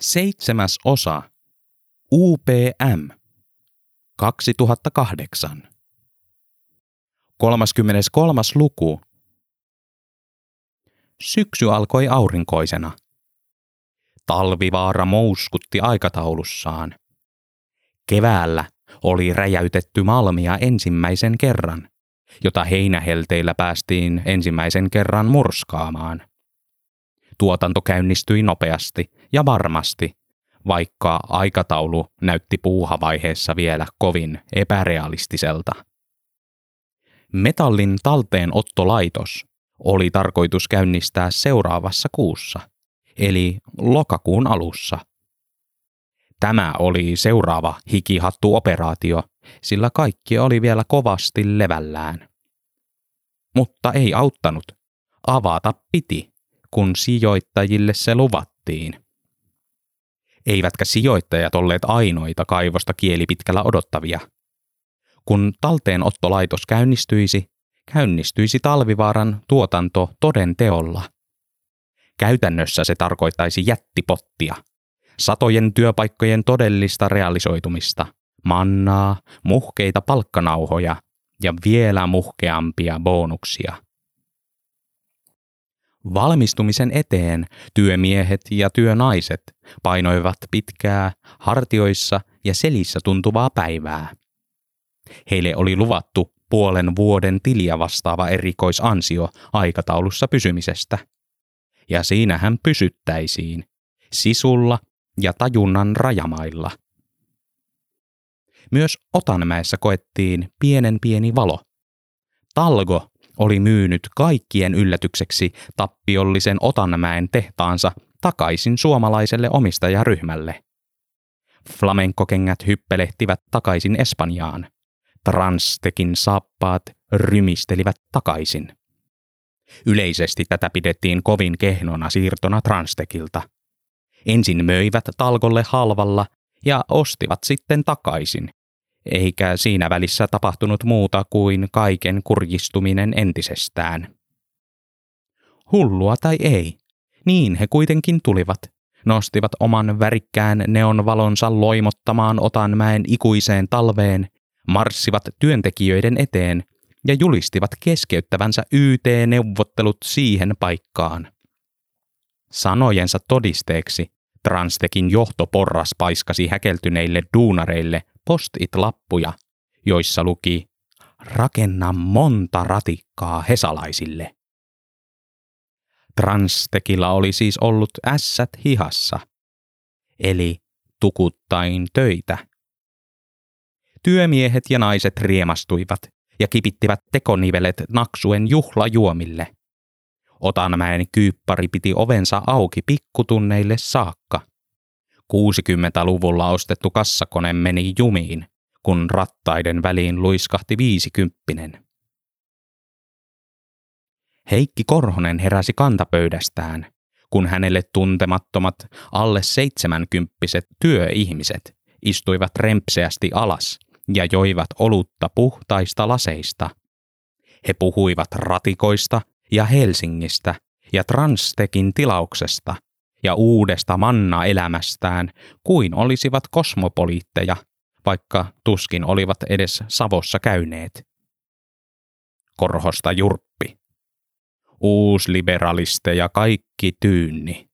Seitsemäs osa. UPM. 2008. 33. luku. Syksy alkoi aurinkoisena. Talvivaara mouskutti aikataulussaan. Keväällä oli räjäytetty Malmia ensimmäisen kerran, jota heinähelteillä päästiin ensimmäisen kerran murskaamaan. Tuotanto käynnistyi nopeasti ja varmasti, vaikka aikataulu näytti puuhavaiheessa vielä kovin epärealistiselta. Metallin talteenottolaitos oli tarkoitus käynnistää seuraavassa kuussa, eli lokakuun alussa. Tämä oli seuraava hikihattu-operaatio, sillä kaikki oli vielä kovasti levällään. Mutta ei auttanut. Avata piti, kun sijoittajille se luvattiin. Eivätkä sijoittajat olleet ainoita kaivosta kielipitkällä odottavia. Kun talteenottolaitos käynnistyisi, käynnistyisi talvivaaran tuotanto toden teolla. Käytännössä se tarkoittaisi jättipottia, satojen työpaikkojen todellista realisoitumista, mannaa, muhkeita palkkanauhoja ja vielä muhkeampia bonuksia. Valmistumisen eteen työmiehet ja työnaiset painoivat pitkää, hartioissa ja selissä tuntuvaa päivää. Heille oli luvattu puolen vuoden tiliä vastaava erikoisansio aikataulussa pysymisestä. Ja siinähän pysyttäisiin, sisulla ja tajunnan rajamailla. Myös Otanmäessä koettiin pienen pieni valo. Talgo oli myynyt kaikkien yllätykseksi tappiollisen Otanmäen tehtaansa takaisin suomalaiselle omistajaryhmälle. Flamenkokengät hyppelehtivät takaisin Espanjaan. Transtekin saappaat rymistelivät takaisin. Yleisesti tätä pidettiin kovin kehnona siirtona Transtekilta. Ensin möivät talkolle halvalla ja ostivat sitten takaisin, eikä siinä välissä tapahtunut muuta kuin kaiken kurjistuminen entisestään. Hullua tai ei, niin he kuitenkin tulivat, nostivat oman värikkään neonvalonsa loimottamaan Otanmäen ikuiseen talveen, marssivat työntekijöiden eteen ja julistivat keskeyttävänsä YT-neuvottelut siihen paikkaan. Sanojensa todisteeksi Transtekin johtoporras paiskasi häkeltyneille duunareille postit-lappuja, joissa luki Rakenna monta ratikkaa hesalaisille. Transtekilla oli siis ollut ässät hihassa, eli tukuttain töitä. Työmiehet ja naiset riemastuivat ja kipittivät tekonivelet naksuen juhlajuomille. Otanmäen kyyppari piti ovensa auki pikkutunneille saakka. 60-luvulla ostettu kassakone meni jumiin, kun rattaiden väliin luiskahti viisikymppinen. Heikki Korhonen heräsi kantapöydästään, kun hänelle tuntemattomat alle seitsemänkymppiset työihmiset istuivat rempseästi alas ja joivat olutta puhtaista laseista. He puhuivat ratikoista ja Helsingistä ja Transtekin tilauksesta ja uudesta manna-elämästään kuin olisivat kosmopoliitteja, vaikka tuskin olivat edes Savossa käyneet. Korhosta jurppi. Uusliberalisteja kaikki tyynni.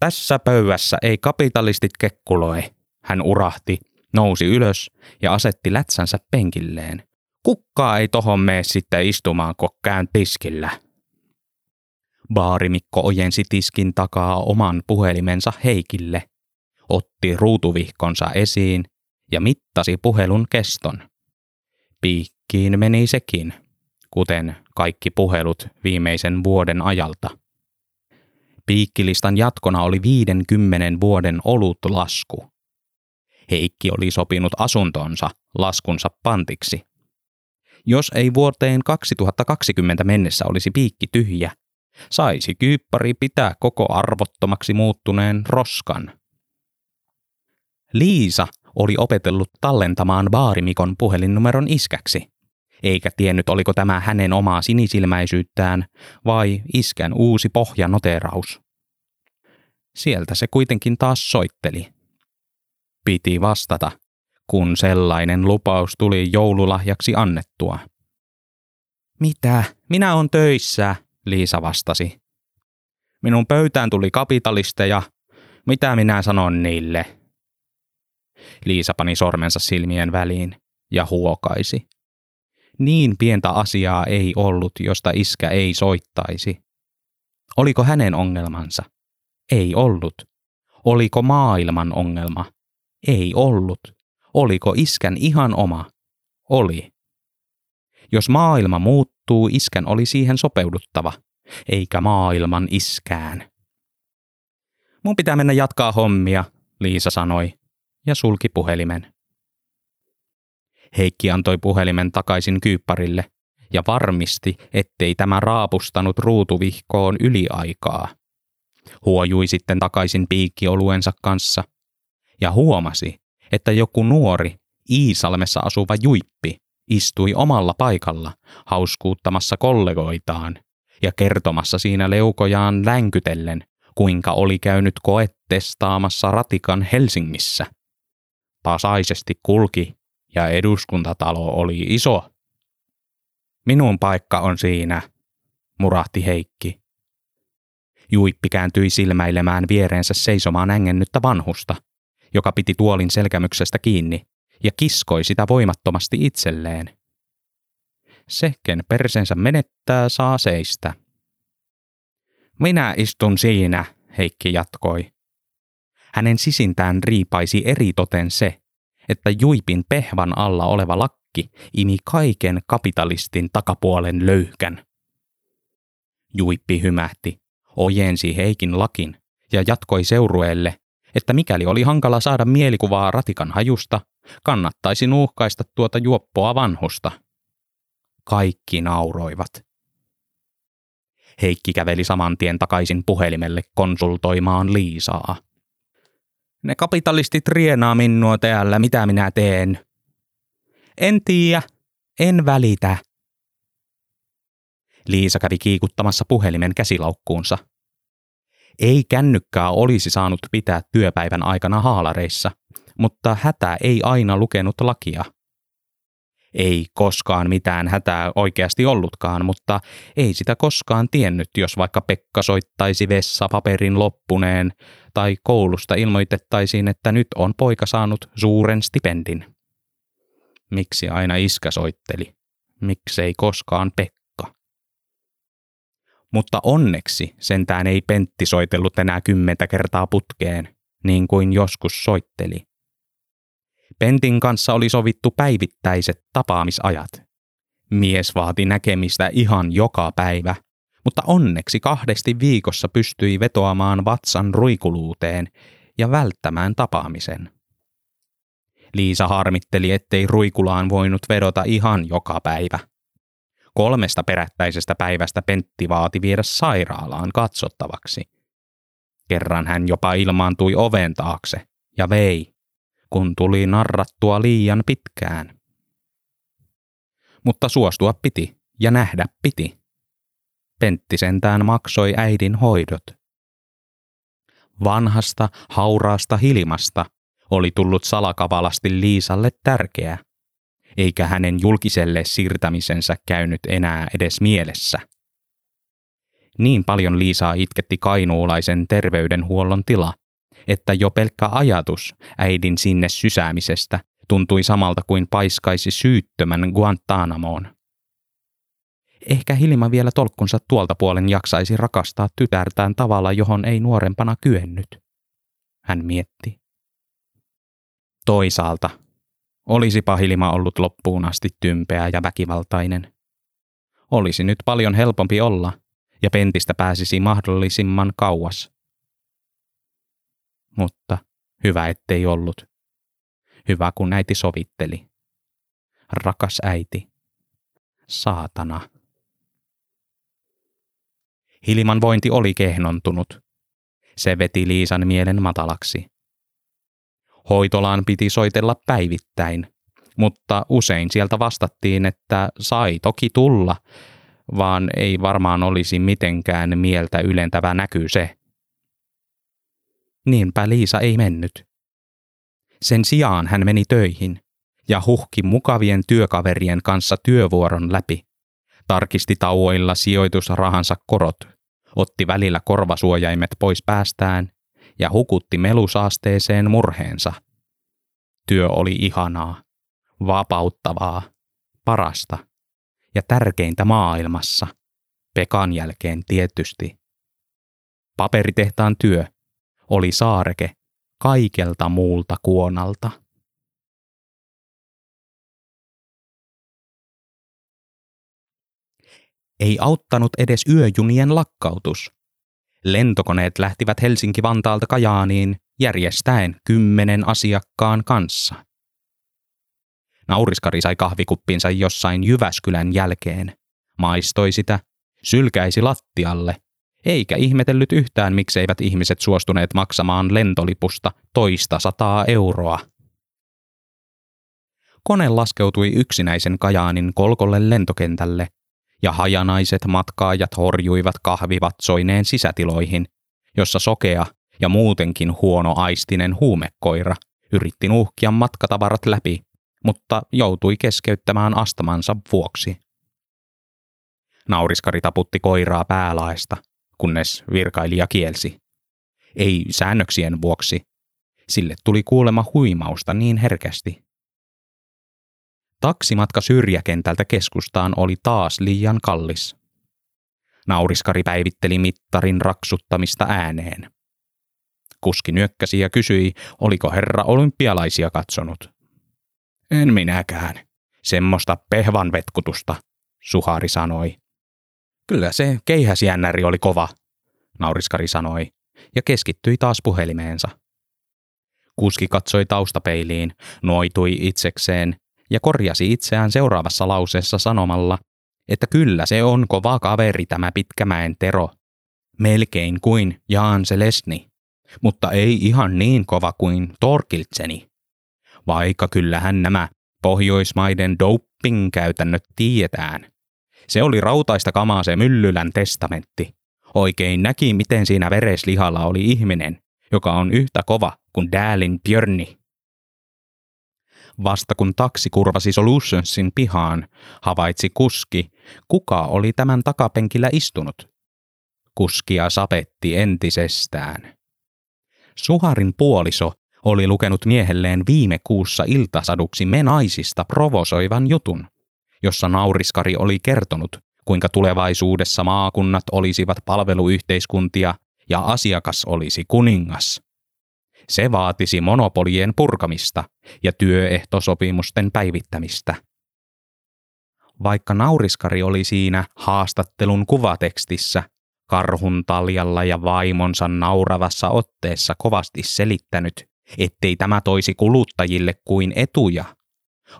Tässä pöydässä ei kapitalistit kekkuloi, hän urahti, nousi ylös ja asetti lätsänsä penkilleen. Kukkaa ei tohon mene sitten istumaan, kun käyn tiskillä. Baarimikko ojensi tiskin takaa oman puhelimensa Heikille, otti ruutuvihkonsa esiin ja mittasi puhelun keston. Piikkiin meni sekin, kuten kaikki puhelut viimeisen vuoden ajalta. Piikkilistan jatkona oli 50 vuoden olutlasku. Heikki oli sopinut asuntonsa laskunsa pantiksi. Jos ei vuoteen 2020 mennessä olisi piikki tyhjä, saisi kyyppari pitää koko arvottomaksi muuttuneen roskan. Liisa oli opetellut tallentamaan baarimikon puhelinnumeron iskäksi, eikä tiennyt oliko tämä hänen omaa sinisilmäisyyttään vai iskän uusi pohjanoteraus. sieltä se kuitenkin taas soitteli. Piti vastata, kun sellainen lupaus tuli joululahjaksi annettua. Mitä? Minä on töissä, Liisa vastasi. Minun pöytään tuli kapitalisteja. Mitä minä sanon niille? Liisa pani sormensa silmien väliin ja huokaisi. Niin pientä asiaa ei ollut, josta iskä ei soittaisi. Oliko hänen ongelmansa? Ei ollut. Oliko maailman ongelma? Ei ollut. Oliko iskän ihan oma? Oli. Jos maailma muuttuu, iskän oli siihen sopeuduttava, eikä maailman iskään. Mun pitää mennä jatkaa hommia, Liisa sanoi, ja sulki puhelimen. Heikki antoi puhelimen takaisin kyykparille ja varmisti, ettei tämä raapustanut ruutuvihkoon yliaikaa. Huojui sitten takaisin piikkioluensa kanssa ja huomasi, että joku nuori Iisalmessa asuva juippi istui omalla paikalla hauskuuttamassa kollegoitaan ja kertomassa siinä leukojaan länkytellen, kuinka oli käynyt koetestaamassa ratikan Helsingissä. Tasaisesti kulki ja eduskuntatalo oli iso. Minun paikka on siinä, murahti Heikki. Juippi kääntyi silmäilemään viereensä seisomaan ängennyttä vanhusta, joka piti tuolin selkämyksestä kiinni ja kiskoi sitä voimattomasti itselleen. Se, ken persensä menettää, saa seistä. Minä istun siinä, Heikki jatkoi. Hänen sisintään riipaisi eritoten se, että juipin pehvan alla oleva lakki imi kaiken kapitalistin takapuolen löyhkän. Juippi hymähti, ojensi Heikin lakin ja jatkoi seurueelle, että mikäli oli hankala saada mielikuvaa ratikan hajusta, kannattaisi nuuhkaista tuota juoppoa vanhusta. Kaikki nauroivat. Heikki käveli saman tien takaisin puhelimelle konsultoimaan Liisaa. Ne kapitalistit rienaa minua täällä, mitä minä teen. En tiedä, en välitä. Liisa kävi kiikuttamassa puhelimen käsilaukkuunsa. Ei kännykkää olisi saanut pitää työpäivän aikana haalareissa, mutta hätä ei aina lukenut lakia. Ei koskaan mitään hätää oikeasti ollutkaan, mutta ei sitä koskaan tiennyt, jos vaikka Pekka soittaisi vessapaperin loppuneen tai koulusta ilmoitettaisiin, että nyt on poika saanut suuren stipendin. Miksi aina iskä soitteli? Miksei koskaan Pekka? Mutta onneksi sentään ei Pentti soitellut enää kymmentä kertaa putkeen, niin kuin joskus soitteli. Pentin kanssa oli sovittu päivittäiset tapaamisajat. Mies vaati näkemistä ihan joka päivä, mutta onneksi kahdesti viikossa pystyi vetoamaan vatsan ruikuluuteen ja välttämään tapaamisen. Liisa harmitteli, ettei ruikulaan voinut vedota ihan joka päivä. Kolmesta perättäisestä päivästä Pentti vaati viedä sairaalaan katsottavaksi. Kerran hän jopa ilmaantui oven taakse ja vei kun tuli narrattua liian pitkään. Mutta suostua piti ja nähdä piti. Pentti sentään maksoi äidin hoidot. Vanhasta, hauraasta Hilmasta oli tullut salakavalasti Liisalle tärkeä, eikä hänen julkiselle siirtämisensä käynyt enää edes mielessä. Niin paljon Liisaa itketti kainuulaisen terveydenhuollon tila, että jo pelkkä ajatus äidin sinne sysäämisestä tuntui samalta kuin paiskaisi syyttömän Guantanamoon. Ehkä Hilma vielä tolkkunsa tuolta puolen jaksaisi rakastaa tytärtään tavalla, johon ei nuorempana kyennyt. Hän mietti. Toisaalta, olisipa Hilma ollut loppuun asti tympeä ja väkivaltainen. Olisi nyt paljon helpompi olla, ja Pentistä pääsisi mahdollisimman kauas mutta hyvä ettei ollut. Hyvä kun äiti sovitteli. Rakas äiti. Saatana. Hilman vointi oli kehnontunut. Se veti Liisan mielen matalaksi. Hoitolaan piti soitella päivittäin, mutta usein sieltä vastattiin, että sai toki tulla, vaan ei varmaan olisi mitenkään mieltä ylentävä näky se. Niinpä Liisa ei mennyt. Sen sijaan hän meni töihin ja huhki mukavien työkaverien kanssa työvuoron läpi. Tarkisti tauoilla sijoitusrahansa korot, otti välillä korvasuojaimet pois päästään ja hukutti melusaasteeseen murheensa. Työ oli ihanaa, vapauttavaa, parasta ja tärkeintä maailmassa, Pekan jälkeen tietysti. Paperitehtaan työ oli saareke kaikelta muulta kuonalta. Ei auttanut edes yöjunien lakkautus. Lentokoneet lähtivät Helsinki-Vantaalta Kajaaniin järjestäen kymmenen asiakkaan kanssa. Nauriskari sai kahvikuppinsa jossain Jyväskylän jälkeen, maistoi sitä, sylkäisi lattialle, eikä ihmetellyt yhtään, mikseivät ihmiset suostuneet maksamaan lentolipusta toista sataa euroa. Kone laskeutui yksinäisen Kajaanin kolkolle lentokentälle, ja hajanaiset matkaajat horjuivat kahvivatsoineen sisätiloihin, jossa sokea ja muutenkin huono aistinen huumekoira yritti nuhkia matkatavarat läpi, mutta joutui keskeyttämään astamansa vuoksi. Nauriskari taputti koiraa päälaesta, kunnes virkailija kielsi. Ei säännöksien vuoksi. Sille tuli kuulema huimausta niin herkästi. Taksimatka syrjäkentältä keskustaan oli taas liian kallis. Nauriskari päivitteli mittarin raksuttamista ääneen. Kuski nyökkäsi ja kysyi, oliko herra olympialaisia katsonut. En minäkään. Semmoista pehvan vetkutusta, Suhari sanoi. Kyllä se keihäsjännäri oli kova, nauriskari sanoi, ja keskittyi taas puhelimeensa. Kuski katsoi taustapeiliin, noitui itsekseen ja korjasi itseään seuraavassa lauseessa sanomalla, että kyllä se on kova kaveri tämä pitkämäen Tero. Melkein kuin Jaan Selesni, mutta ei ihan niin kova kuin Torkiltseni. Vaikka kyllähän nämä Pohjoismaiden doping-käytännöt tiedetään. Se oli rautaista kamaa se Myllylän testamentti. Oikein näki, miten siinä vereslihalla oli ihminen, joka on yhtä kova kuin Dälin Björni. Vasta kun taksi kurvasi Solutionsin pihaan, havaitsi kuski, kuka oli tämän takapenkillä istunut. Kuskia sapetti entisestään. Suharin puoliso oli lukenut miehelleen viime kuussa iltasaduksi me naisista provosoivan jutun, jossa nauriskari oli kertonut, kuinka tulevaisuudessa maakunnat olisivat palveluyhteiskuntia ja asiakas olisi kuningas. Se vaatisi monopolien purkamista ja työehtosopimusten päivittämistä. Vaikka nauriskari oli siinä haastattelun kuvatekstissä karhun taljalla ja vaimonsa nauravassa otteessa kovasti selittänyt, ettei tämä toisi kuluttajille kuin etuja,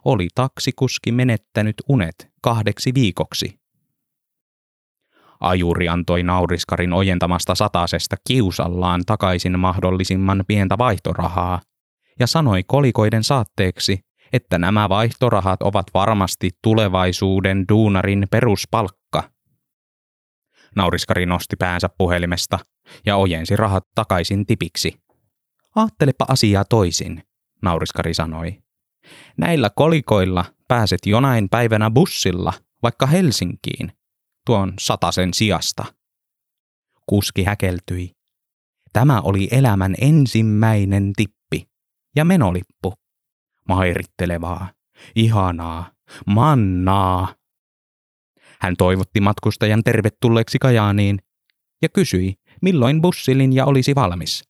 oli taksikuski menettänyt unet kahdeksi viikoksi. Ajuri antoi nauriskarin ojentamasta satasesta kiusallaan takaisin mahdollisimman pientä vaihtorahaa ja sanoi kolikoiden saatteeksi, että nämä vaihtorahat ovat varmasti tulevaisuuden duunarin peruspalkka. Nauriskari nosti päänsä puhelimesta ja ojensi rahat takaisin tipiksi. Aattelepa asiaa toisin, nauriskari sanoi. Näillä kolikoilla pääset jonain päivänä bussilla vaikka Helsinkiin, tuon satasen sijasta. Kuski häkeltyi. Tämä oli elämän ensimmäinen tippi ja menolippu. Mairittelevaa, ihanaa, mannaa. Hän toivotti matkustajan tervetulleeksi Kajaaniin ja kysyi, milloin bussilinja olisi valmis.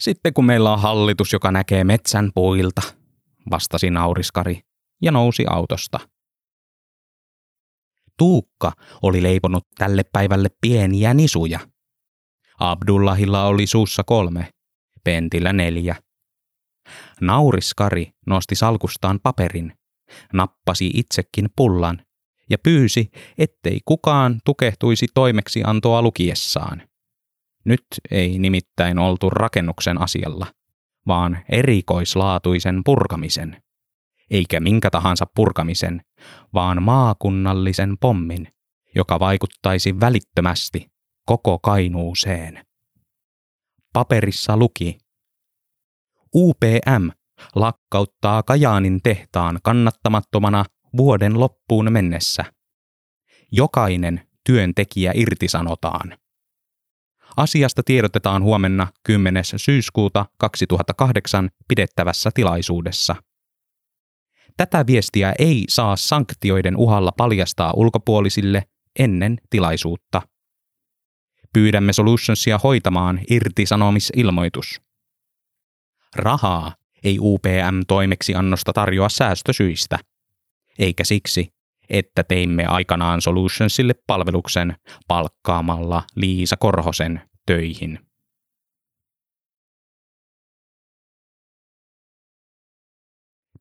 Sitten kun meillä on hallitus, joka näkee metsän puilta, vastasi nauriskari ja nousi autosta. Tuukka oli leiponut tälle päivälle pieniä nisuja. Abdullahilla oli suussa kolme, Pentillä neljä. Nauriskari nosti salkustaan paperin, nappasi itsekin pullan ja pyysi, ettei kukaan tukehtuisi toimeksiantoa lukiessaan. Nyt ei nimittäin oltu rakennuksen asialla, vaan erikoislaatuisen purkamisen. Eikä minkä tahansa purkamisen, vaan maakunnallisen pommin, joka vaikuttaisi välittömästi koko Kainuuseen. Paperissa luki. UPM lakkauttaa Kajaanin tehtaan kannattamattomana vuoden loppuun mennessä. Jokainen työntekijä irtisanotaan. Asiasta tiedotetaan huomenna 10. syyskuuta 2008 pidettävässä tilaisuudessa. Tätä viestiä ei saa sanktioiden uhalla paljastaa ulkopuolisille ennen tilaisuutta. Pyydämme Solutionsia hoitamaan irtisanomisilmoitus. Rahaa ei UPM-toimeksiannosta tarjoa säästösyistä, eikä siksi, että teimme aikanaan Solutionsille palveluksen palkkaamalla Liisa Korhosen töihin.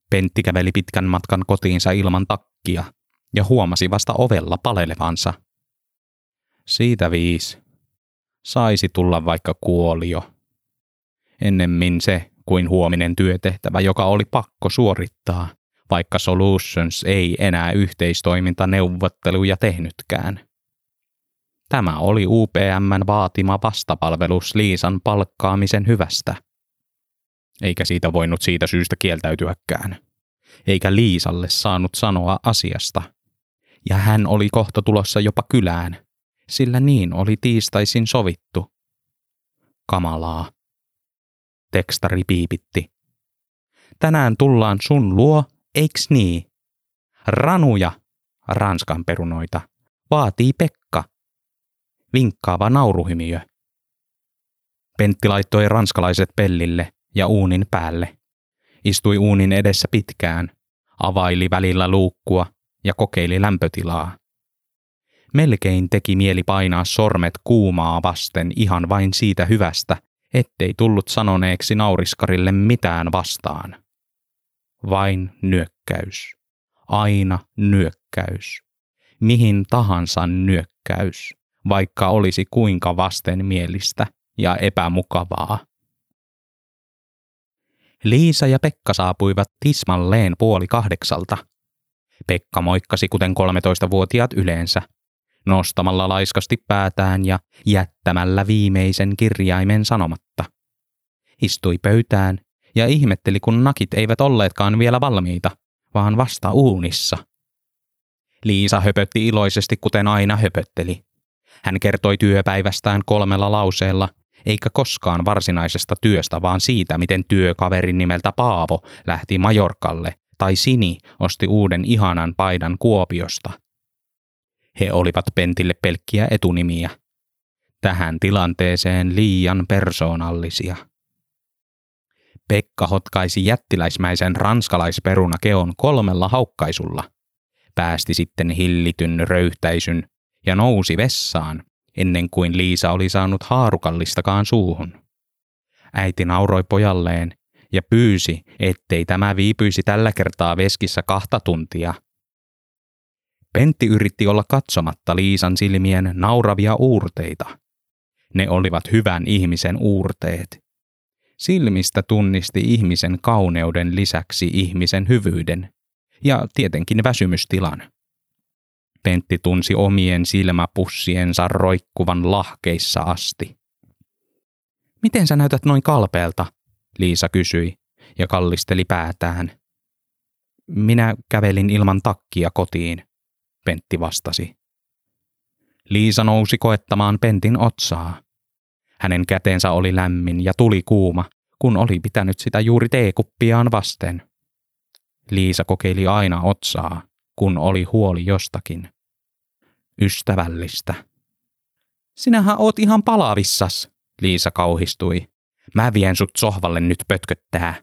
Pentti käveli pitkän matkan kotiinsa ilman takkia ja huomasi vasta ovella palelevansa. Siitä viis. Saisi tulla vaikka kuolio. Ennemmin se kuin huominen työtehtävä, joka oli pakko suorittaa, vaikka Solutions ei enää yhteistoimintaneuvotteluja tehnytkään. Tämä oli UPMn vaatima vastapalvelus Liisan palkkaamisen hyvästä. Eikä siitä voinut siitä syystä kieltäytyäkään. Eikä Liisalle saanut sanoa asiasta. Ja hän oli kohta tulossa jopa kylään, sillä niin oli tiistaisin sovittu. Kamalaa. Tekstari piipitti. Tänään tullaan sun luo, eiks niin? Ranuja, ranskan perunoita, vaatii Pekka. Vinkkaava nauruhymiö. Pentti laittoi ranskalaiset pellille ja uunin päälle. Istui uunin edessä pitkään, availi välillä luukkua ja kokeili lämpötilaa. Melkein teki mieli painaa sormet kuumaa vasten ihan vain siitä hyvästä, ettei tullut sanoneeksi nauriskarille mitään vastaan. Vain nyökkäys. Aina nyökkäys. Mihin tahansa nyökkäys, vaikka olisi kuinka vastenmielistä ja epämukavaa. Liisa ja Pekka saapuivat tismalleen puoli kahdeksalta. Pekka moikkasi kuten 13-vuotiaat yleensä – nostamalla laiskasti päätään ja jättämällä viimeisen kirjaimen sanomatta. Istui pöytään ja ihmetteli, kun nakit eivät olleetkaan vielä valmiita, vaan vasta uunissa. Liisa höpötti iloisesti, kuten aina höpötteli. Hän kertoi työpäivästään kolmella lauseella, eikä koskaan varsinaisesta työstä, vaan siitä, miten työkaverin nimeltä Paavo lähti Majorkalle, tai Sini osti uuden ihanan paidan Kuopiosta – he olivat Pentille pelkkiä etunimiä. Tähän tilanteeseen liian persoonallisia. Pekka hotkaisi jättiläismäisen ranskalaisperunakeon kolmella haukkaisulla, päästi sitten hillityn röyhtäisyn ja nousi vessaan, ennen kuin Liisa oli saanut haarukallistakaan suuhun. Äiti nauroi pojalleen ja pyysi, ettei tämä viipyisi tällä kertaa veskissä kahta tuntia – Pentti yritti olla katsomatta Liisan silmien nauravia uurteita. Ne olivat hyvän ihmisen uurteet. Silmistä tunnisti ihmisen kauneuden lisäksi ihmisen hyvyyden ja tietenkin väsymystilan. Pentti tunsi omien silmäpussiensa roikkuvan lahkeissa asti. Miten sä näytät noin kalpeelta? Liisa kysyi ja kallisteli päätään. Minä kävelin ilman takkia kotiin, Pentti vastasi. Liisa nousi koettamaan Pentin otsaa. Hänen käteensä oli lämmin ja tuli kuuma, kun oli pitänyt sitä juuri teekuppiaan vasten. Liisa kokeili aina otsaa, kun oli huoli jostakin. Ystävällistä. Sinähän oot ihan palavissas, Liisa kauhistui. Mä vien sut sohvalle nyt pötköttää.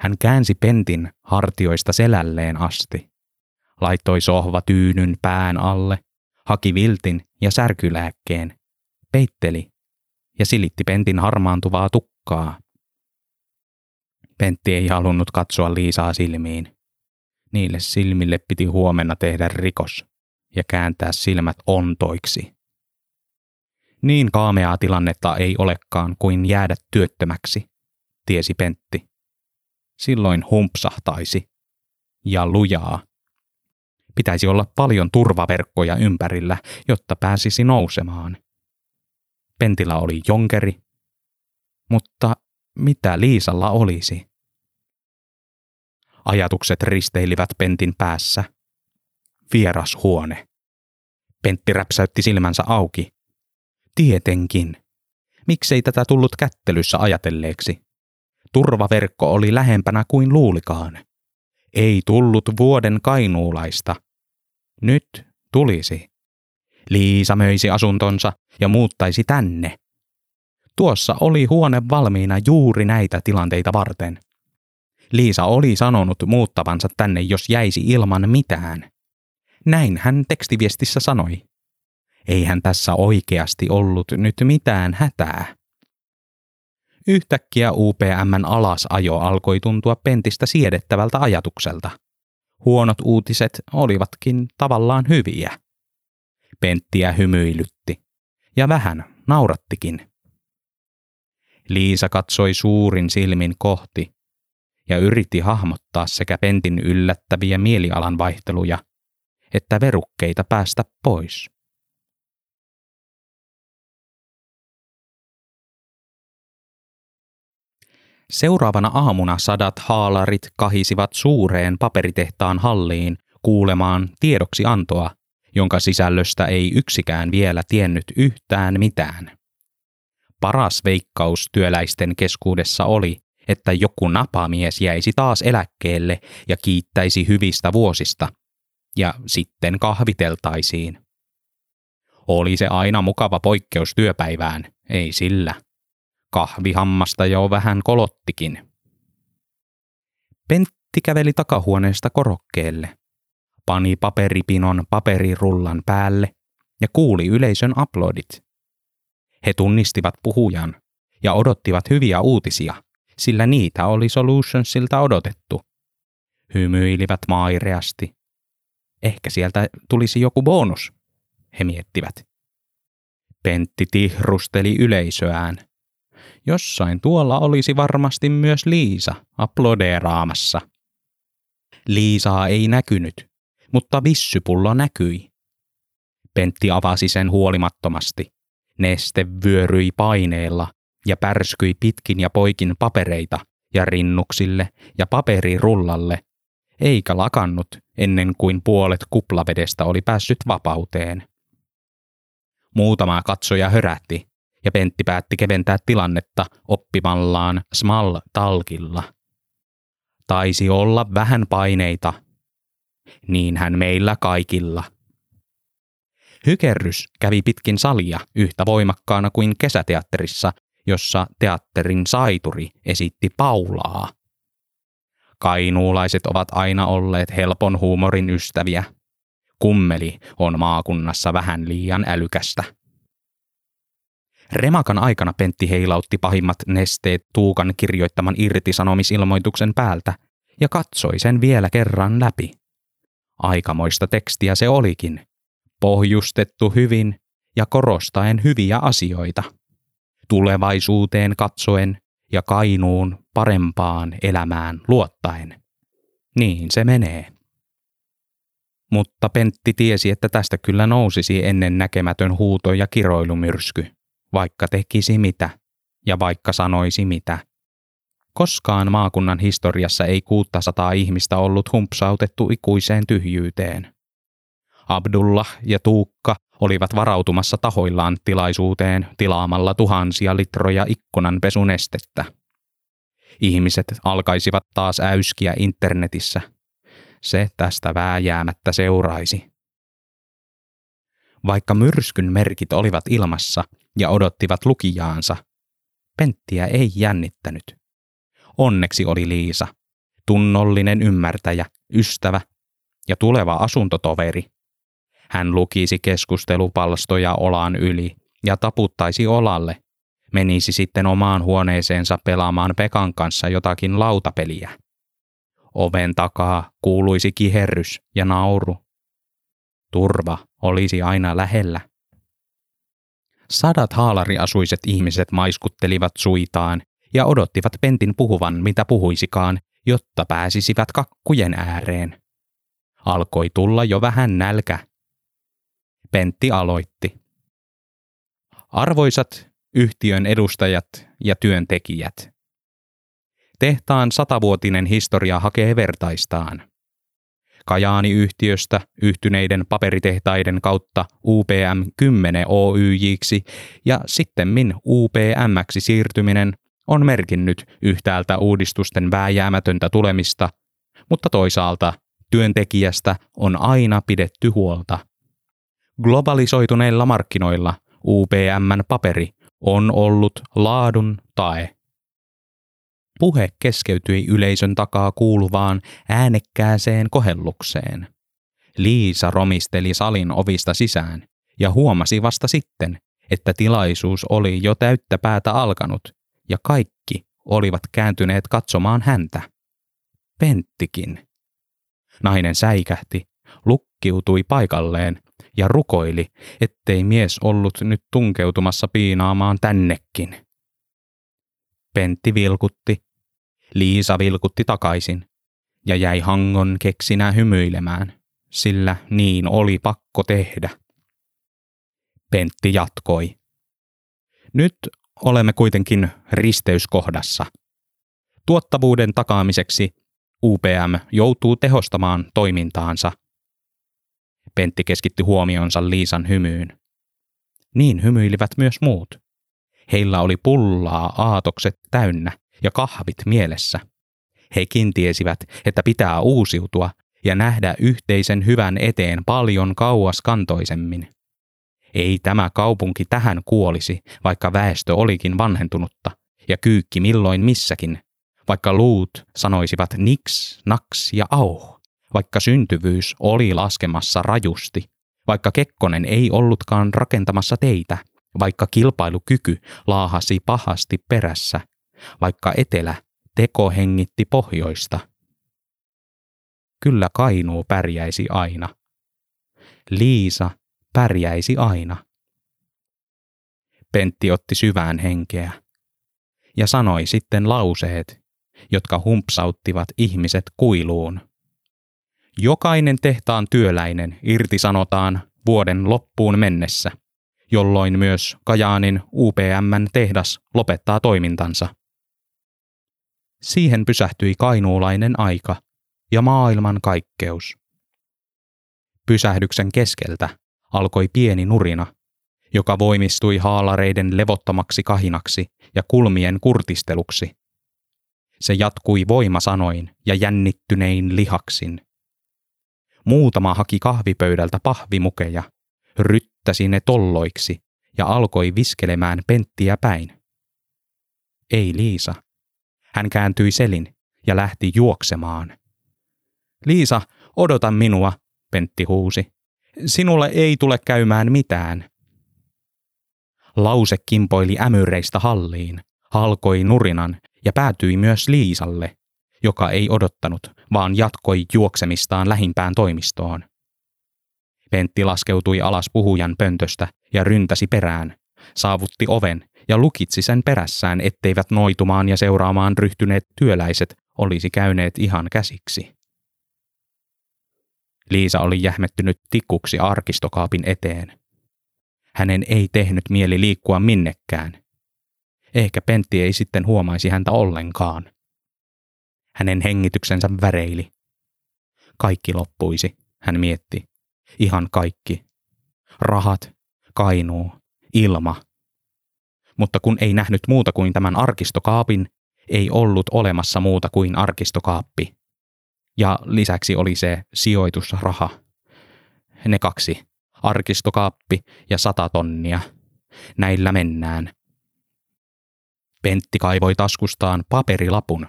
Hän käänsi Pentin hartioista selälleen asti laittoi sohva tyynyn pään alle, haki viltin ja särkylääkkeen, peitteli ja silitti Pentin harmaantuvaa tukkaa. Pentti ei halunnut katsoa Liisaa silmiin. Niille silmille piti huomenna tehdä rikos ja kääntää silmät ontoiksi. Niin kaameaa tilannetta ei olekaan kuin jäädä työttömäksi, tiesi Pentti. Silloin humpsahtaisi. Ja lujaa. Pitäisi olla paljon turvaverkkoja ympärillä, jotta pääsisi nousemaan. Pentillä oli jonkeri. Mutta mitä Liisalla olisi? Ajatukset risteilivät Pentin päässä. Vieras huone. Pentti räpsäytti silmänsä auki. Tietenkin. Miksei tätä tullut kättelyssä ajatelleeksi? Turvaverkko oli lähempänä kuin luulikaan. Ei tullut vuoden kainuulaista. Nyt tulisi. Liisa möisi asuntonsa ja muuttaisi tänne. Tuossa oli huone valmiina juuri näitä tilanteita varten. Liisa oli sanonut muuttavansa tänne, jos jäisi ilman mitään. Näin hän tekstiviestissä sanoi. Eihän tässä oikeasti ollut nyt mitään hätää. Yhtäkkiä UPMn alasajo alkoi tuntua Pentistä siedettävältä ajatukselta. Huonot uutiset olivatkin tavallaan hyviä. Penttiä hymyilytti. Ja vähän naurattikin. Liisa katsoi suurin silmin kohti ja yritti hahmottaa sekä Pentin yllättäviä mielialan vaihteluja että verukkeita päästä pois. Seuraavana aamuna sadat haalarit kahisivat suureen paperitehtaan halliin kuulemaan tiedoksi antoa, jonka sisällöstä ei yksikään vielä tiennyt yhtään mitään. Paras veikkaus työläisten keskuudessa oli, että joku napamies jäisi taas eläkkeelle ja kiittäisi hyvistä vuosista, ja sitten kahviteltaisiin. Oli se aina mukava poikkeus työpäivään, ei sillä. Kahvihammasta jo vähän kolottikin. Pentti käveli takahuoneesta korokkeelle, pani paperipinon paperirullan päälle ja kuuli yleisön aplodit. He tunnistivat puhujan ja odottivat hyviä uutisia, sillä niitä oli Solutionsilta odotettu. Hymyilivät maireasti. Ehkä sieltä tulisi joku bonus, he miettivät. Pentti tihrusteli yleisöään – Jossain tuolla olisi varmasti myös Liisa aplodeeraamassa. Liisaa ei näkynyt, mutta vissypullo näkyi. Pentti avasi sen huolimattomasti. Neste vyöryi paineella ja pärskyi pitkin ja poikin papereita ja rinnuksille ja paperirullalle, eikä lakannut ennen kuin puolet kuplavedestä oli päässyt vapauteen. Muutama katsoja hörätti, ja Pentti päätti keventää tilannetta oppimallaan Small-talkilla. Taisi olla vähän paineita. Niinhän meillä kaikilla. Hykerrys kävi pitkin salia yhtä voimakkaana kuin kesäteatterissa, jossa teatterin saituri esitti Paulaa. Kainuulaiset ovat aina olleet helpon huumorin ystäviä. Kummeli on maakunnassa vähän liian älykästä. Remakan aikana Pentti heilautti pahimmat nesteet Tuukan kirjoittaman irtisanomisilmoituksen päältä ja katsoi sen vielä kerran läpi. Aikamoista tekstiä se olikin. Pohjustettu hyvin ja korostaen hyviä asioita. Tulevaisuuteen katsoen ja Kainuun parempaan elämään luottaen. Niin se menee. Mutta Pentti tiesi, että tästä kyllä nousisi ennen näkemätön huuto ja kiroilumyrsky vaikka tekisi mitä ja vaikka sanoisi mitä. Koskaan maakunnan historiassa ei 600 ihmistä ollut humpsautettu ikuiseen tyhjyyteen. Abdullah ja Tuukka olivat varautumassa tahoillaan tilaisuuteen tilaamalla tuhansia litroja ikkunanpesunestettä. Ihmiset alkaisivat taas äyskiä internetissä. Se tästä vääjäämättä seuraisi. Vaikka myrskyn merkit olivat ilmassa, ja odottivat lukijaansa. Penttiä ei jännittänyt. Onneksi oli Liisa, tunnollinen ymmärtäjä, ystävä ja tuleva asuntotoveri. Hän lukisi keskustelupalstoja olan yli ja taputtaisi olalle, menisi sitten omaan huoneeseensa pelaamaan Pekan kanssa jotakin lautapeliä. Oven takaa kuuluisi kiherrys ja nauru. Turva olisi aina lähellä. Sadat haalariasuiset ihmiset maiskuttelivat suitaan ja odottivat Pentin puhuvan mitä puhuisikaan, jotta pääsisivät kakkujen ääreen. Alkoi tulla jo vähän nälkä. Pentti aloitti. Arvoisat yhtiön edustajat ja työntekijät. Tehtaan satavuotinen historia hakee vertaistaan. Kajaani-yhtiöstä yhtyneiden paperitehtaiden kautta UPM 10 Oyjiksi ja sittemmin UPMksi siirtyminen on merkinnyt yhtäältä uudistusten vääjäämätöntä tulemista, mutta toisaalta työntekijästä on aina pidetty huolta. Globalisoituneilla markkinoilla UPMn paperi on ollut laadun tae. Puhe keskeytyi yleisön takaa kuuluvaan äänekkääseen kohellukseen. Liisa romisteli salin ovista sisään ja huomasi vasta sitten, että tilaisuus oli jo täyttä päätä alkanut ja kaikki olivat kääntyneet katsomaan häntä. Penttikin. Nainen säikähti, lukkiutui paikalleen ja rukoili, ettei mies ollut nyt tunkeutumassa piinaamaan tännekin. Pentti vilkutti, Liisa vilkutti takaisin ja jäi Hangon keksinä hymyilemään, sillä niin oli pakko tehdä. Pentti jatkoi. Nyt olemme kuitenkin risteyskohdassa. Tuottavuuden takaamiseksi UPM joutuu tehostamaan toimintaansa. Pentti keskitti huomionsa Liisan hymyyn. Niin hymyilivät myös muut. Heillä oli pullaa aatokset täynnä ja kahvit mielessä. Hekin tiesivät, että pitää uusiutua ja nähdä yhteisen hyvän eteen paljon kauas kantoisemmin. Ei tämä kaupunki tähän kuolisi, vaikka väestö olikin vanhentunutta ja kyykki milloin missäkin, vaikka luut sanoisivat niks, naks ja au, vaikka syntyvyys oli laskemassa rajusti, vaikka Kekkonen ei ollutkaan rakentamassa teitä, vaikka kilpailukyky laahasi pahasti perässä, vaikka etelä tekohengitti pohjoista. Kyllä Kainuu pärjäisi aina. Liisa pärjäisi aina. Pentti otti syvään henkeä ja sanoi sitten lauseet, jotka humpsauttivat ihmiset kuiluun. Jokainen tehtaan työläinen irtisanotaan vuoden loppuun mennessä, jolloin myös Kajaanin UPMn tehdas lopettaa toimintansa. Siihen pysähtyi kainuulainen aika ja maailman kaikkeus. Pysähdyksen keskeltä alkoi pieni nurina, joka voimistui haalareiden levottomaksi kahinaksi ja kulmien kurtisteluksi. Se jatkui voimasanoin ja jännittynein lihaksin. Muutama haki kahvipöydältä pahvimukeja, ryttäsi ne tolloiksi ja alkoi viskelemään penttiä päin. Ei Liisa. Hän kääntyi selin ja lähti juoksemaan. Liisa, odota minua, Pentti huusi. Sinulle ei tule käymään mitään. Lause kimpoili ämyreistä halliin, halkoi nurinan ja päätyi myös Liisalle, joka ei odottanut, vaan jatkoi juoksemistaan lähimpään toimistoon. Pentti laskeutui alas puhujan pöntöstä ja ryntäsi perään, saavutti oven ja lukitsi sen perässään, etteivät noitumaan ja seuraamaan ryhtyneet työläiset olisi käyneet ihan käsiksi. Liisa oli jähmettynyt tikkuksi arkistokaapin eteen. Hänen ei tehnyt mieli liikkua minnekään. Ehkä Pentti ei sitten huomaisi häntä ollenkaan. Hänen hengityksensä väreili. Kaikki loppuisi, hän mietti. Ihan kaikki. Rahat, kainuu, ilma. Mutta kun ei nähnyt muuta kuin tämän arkistokaapin, ei ollut olemassa muuta kuin arkistokaappi. Ja lisäksi oli se sijoitusraha. Ne kaksi, arkistokaappi ja sata tonnia. Näillä mennään. Pentti kaivoi taskustaan paperilapun,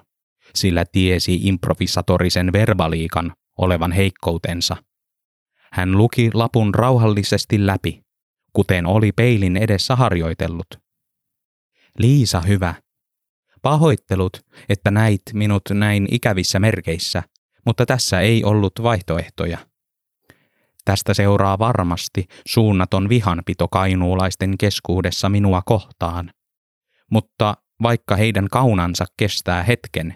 sillä tiesi improvisatorisen verbaliikan olevan heikkoutensa. Hän luki lapun rauhallisesti läpi, kuten oli peilin edessä harjoitellut. Liisa hyvä. Pahoittelut, että näit minut näin ikävissä merkeissä, mutta tässä ei ollut vaihtoehtoja. Tästä seuraa varmasti suunnaton vihanpito kainuulaisten keskuudessa minua kohtaan. Mutta vaikka heidän kaunansa kestää hetken,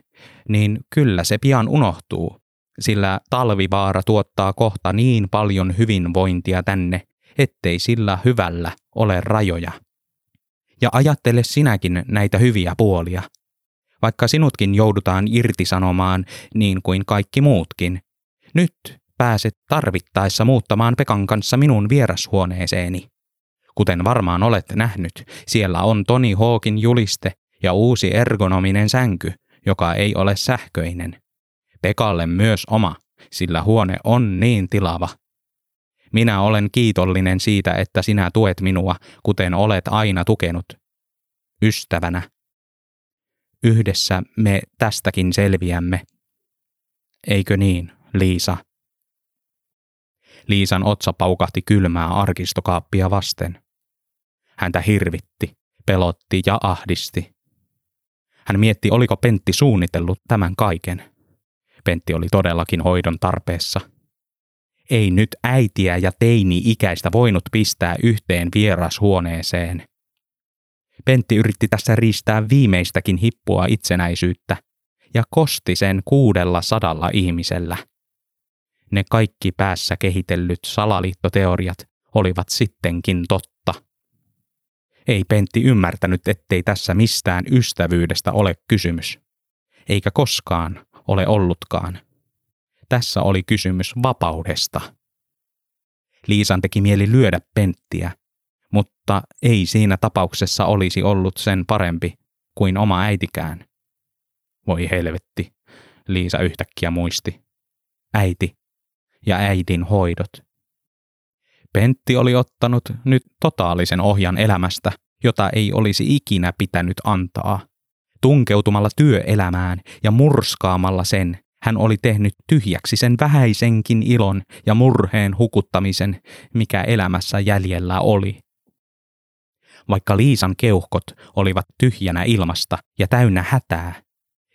niin kyllä se pian unohtuu, sillä talvivaara tuottaa kohta niin paljon hyvinvointia tänne, ettei sillä hyvällä ole rajoja. Ja ajattele sinäkin näitä hyviä puolia. Vaikka sinutkin joudutaan irtisanomaan niin kuin kaikki muutkin, nyt pääset tarvittaessa muuttamaan Pekan kanssa minun vierashuoneeseeni. Kuten varmaan olet nähnyt, siellä on Toni Hawkin juliste ja uusi ergonominen sänky, joka ei ole sähköinen. Pekalle myös oma, sillä huone on niin tilava. Minä olen kiitollinen siitä, että sinä tuet minua, kuten olet aina tukenut. Ystävänä. Yhdessä me tästäkin selviämme. Eikö niin, Liisa? Liisan otsa paukahti kylmää arkistokaappia vasten. Häntä hirvitti, pelotti ja ahdisti. Hän mietti, oliko Pentti suunnitellut tämän kaiken. Pentti oli todellakin hoidon tarpeessa. Ei nyt äitiä ja teini-ikäistä voinut pistää yhteen vierashuoneeseen. Pentti yritti tässä riistää viimeistäkin hippua itsenäisyyttä ja kosti sen kuudella sadalla ihmisellä. Ne kaikki päässä kehitellyt salaliittoteoriat olivat sittenkin totta. Ei Pentti ymmärtänyt, ettei tässä mistään ystävyydestä ole kysymys. Eikä koskaan ole ollutkaan. Tässä oli kysymys vapaudesta. Liisan teki mieli lyödä Penttiä, mutta ei siinä tapauksessa olisi ollut sen parempi kuin oma äitikään. Voi helvetti, Liisa yhtäkkiä muisti. Äiti ja äidin hoidot. Pentti oli ottanut nyt totaalisen ohjan elämästä, jota ei olisi ikinä pitänyt antaa. Tunkeutumalla työelämään ja murskaamalla sen, hän oli tehnyt tyhjäksi sen vähäisenkin ilon ja murheen hukuttamisen, mikä elämässä jäljellä oli. Vaikka Liisan keuhkot olivat tyhjänä ilmasta ja täynnä hätää,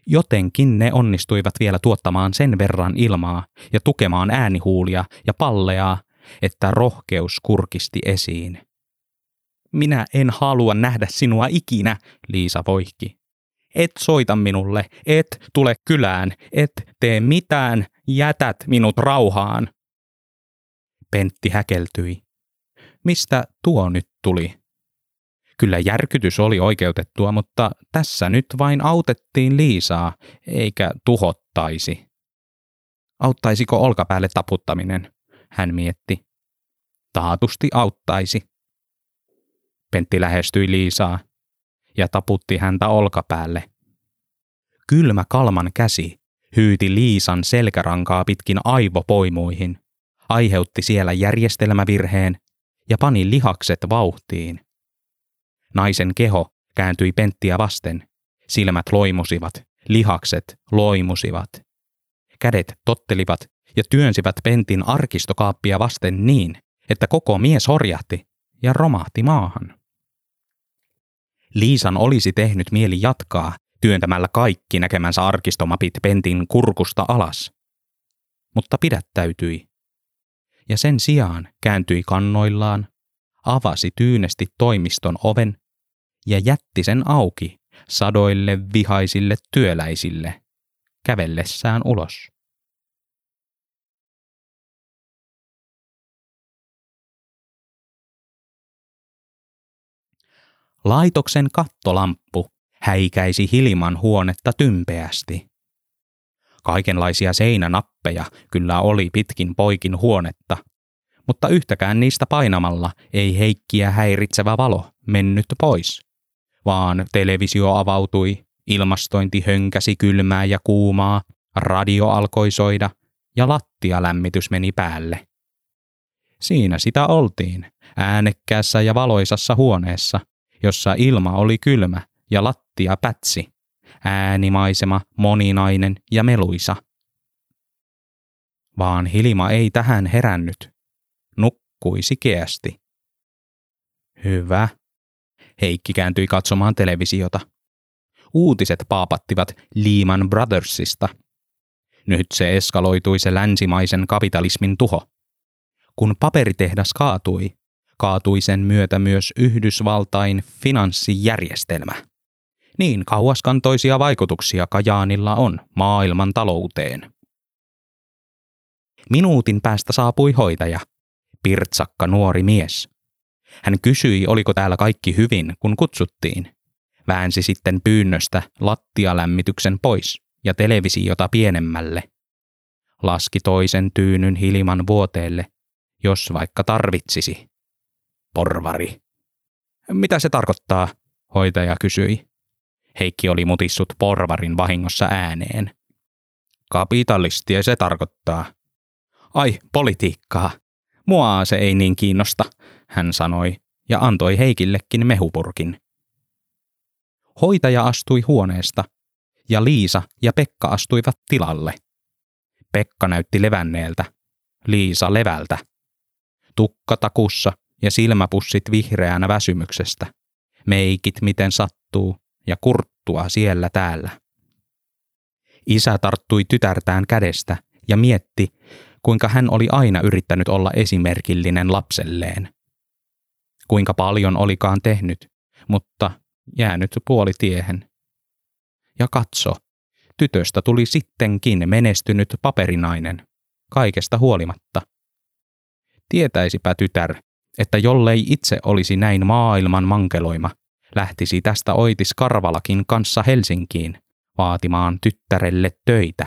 jotenkin ne onnistuivat vielä tuottamaan sen verran ilmaa ja tukemaan äänihuulia ja palleaa, että rohkeus kurkisti esiin. Minä en halua nähdä sinua ikinä, Liisa voihki. Et soita minulle, et tule kylään, et tee mitään, jätät minut rauhaan. Pentti häkeltyi. Mistä tuo nyt tuli? Kyllä järkytys oli oikeutettua, mutta tässä nyt vain autettiin Liisaa, eikä tuhottaisi. Auttaisiko olkapäälle taputtaminen? Hän mietti. Taatusti auttaisi. Pentti lähestyi Liisaa ja taputti häntä olkapäälle. Kylmä kalman käsi hyyti Liisan selkärankaa pitkin aivopoimuihin, aiheutti siellä järjestelmävirheen ja pani lihakset vauhtiin. Naisen keho kääntyi Penttiä vasten, silmät loimusivat, lihakset loimusivat. Kädet tottelivat ja työnsivät Pentin arkistokaappia vasten niin, että koko mies horjahti ja romahti maahan. Liisan olisi tehnyt mieli jatkaa työntämällä kaikki näkemänsä arkistomapit Pentin kurkusta alas. Mutta pidättäytyi. Ja sen sijaan kääntyi kannoillaan, avasi tyynesti toimiston oven ja jätti sen auki sadoille vihaisille työläisille kävellessään ulos. Laitoksen kattolamppu häikäisi Hilman huonetta tympeästi. Kaikenlaisia seinänappeja kyllä oli pitkin poikin huonetta, mutta yhtäkään niistä painamalla ei Heikkiä häiritsevä valo mennyt pois, vaan televisio avautui, ilmastointi hönkäsi kylmää ja kuumaa, radio alkoi soida ja lattialämmitys meni päälle. Siinä sitä oltiin, äänekkäässä ja valoisassa huoneessa, jossa ilma oli kylmä ja lattia pätsi, äänimaisema moninainen ja meluisa. Vaan Hilma ei tähän herännyt. Nukkui sikeästi. Hyvä. Heikki kääntyi katsomaan televisiota. Uutiset paapattivat Lehman Brothersista. Nyt se eskaloitui se länsimaisen kapitalismin tuho. Kun paperitehdas kaatui, kaatui sen myötä myös Yhdysvaltain finanssijärjestelmä. Niin kauaskantoisia vaikutuksia Kajaanilla on maailman talouteen. Minuutin päästä saapui hoitaja, pirtsakka nuori mies. Hän kysyi, oliko täällä kaikki hyvin, kun kutsuttiin. Väänsi sitten pyynnöstä lattialämmityksen pois ja televisiota pienemmälle. Laski toisen tyynyn hilman vuoteelle, jos vaikka tarvitsisi. Porvari. Mitä se tarkoittaa? Hoitaja kysyi. Heikki oli mutissut porvarin vahingossa ääneen. Kapitalistia se tarkoittaa. Ai, politiikkaa. Mua se ei niin kiinnosta, hän sanoi ja antoi Heikillekin mehupurkin. Hoitaja astui huoneesta ja Liisa ja Pekka astuivat tilalle. Pekka näytti levänneeltä, Liisa levältä. Tukka takussa ja silmäpussit vihreänä väsymyksestä. Meikit miten sattuu ja kurttua siellä täällä. Isä tarttui tytärtään kädestä ja mietti, kuinka hän oli aina yrittänyt olla esimerkillinen lapselleen. Kuinka paljon olikaan tehnyt, mutta jäänyt puolitiehen. Ja katso, tytöstä tuli sittenkin menestynyt paperinainen, kaikesta huolimatta. Tietäisipä tytär, että jollei itse olisi näin maailman mankeloima, lähtisi tästä Oitis Karvalakin kanssa Helsinkiin vaatimaan tyttärelle töitä.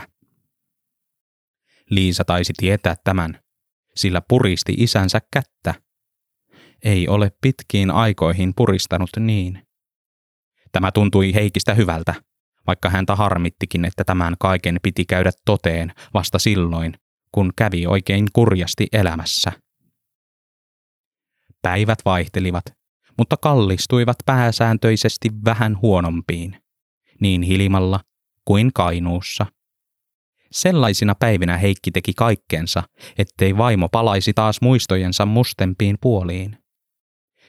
Liisa taisi tietää tämän, sillä puristi isänsä kättä. Ei ole pitkiin aikoihin puristanut niin. Tämä tuntui Heikistä hyvältä, vaikka häntä harmittikin, että tämän kaiken piti käydä toteen vasta silloin, kun kävi oikein kurjasti elämässä. Päivät vaihtelivat, mutta kallistuivat pääsääntöisesti vähän huonompiin, niin Hilimalla kuin Kainuussa. Sellaisina päivinä Heikki teki kaikkensa, ettei vaimo palaisi taas muistojensa mustempiin puoliin.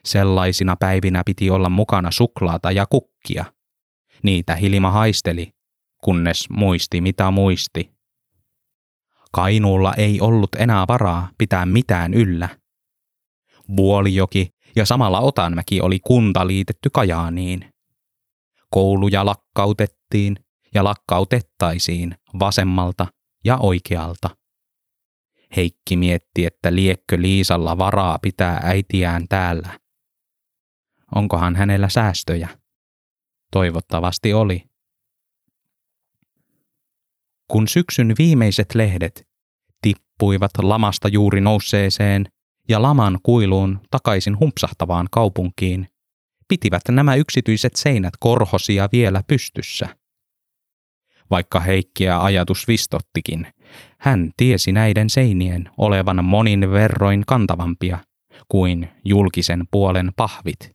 Sellaisina päivinä piti olla mukana suklaata ja kukkia. Niitä Hilima haisteli, kunnes muisti mitä muisti. Kainuulla ei ollut enää varaa pitää mitään yllä. Vuolijoki ja samalla Otanmäki oli kunta liitetty Kajaaniin. Kouluja lakkautettiin ja lakkautettaisiin vasemmalta ja oikealta. Heikki mietti, että liekkö Liisalla varaa pitää äitiään täällä. Onkohan hänellä säästöjä? Toivottavasti oli. Kun syksyn viimeiset lehdet tippuivat lamasta juuri nousseeseen ja laman kuiluun takaisin humpsahtavaan kaupunkiin, pitivät nämä yksityiset seinät korhosia vielä pystyssä. Vaikka Heikkiä ajatus vistottikin, hän tiesi näiden seinien olevan monin verroin kantavampia kuin julkisen puolen pahvit.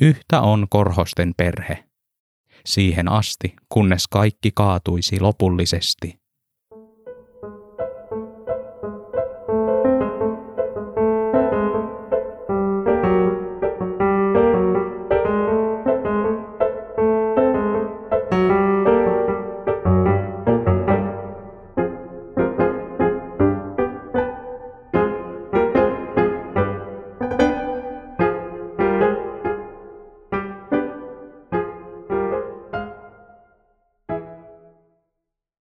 Yhtä on Korhosten perhe. Siihen asti, kunnes kaikki kaatuisi lopullisesti.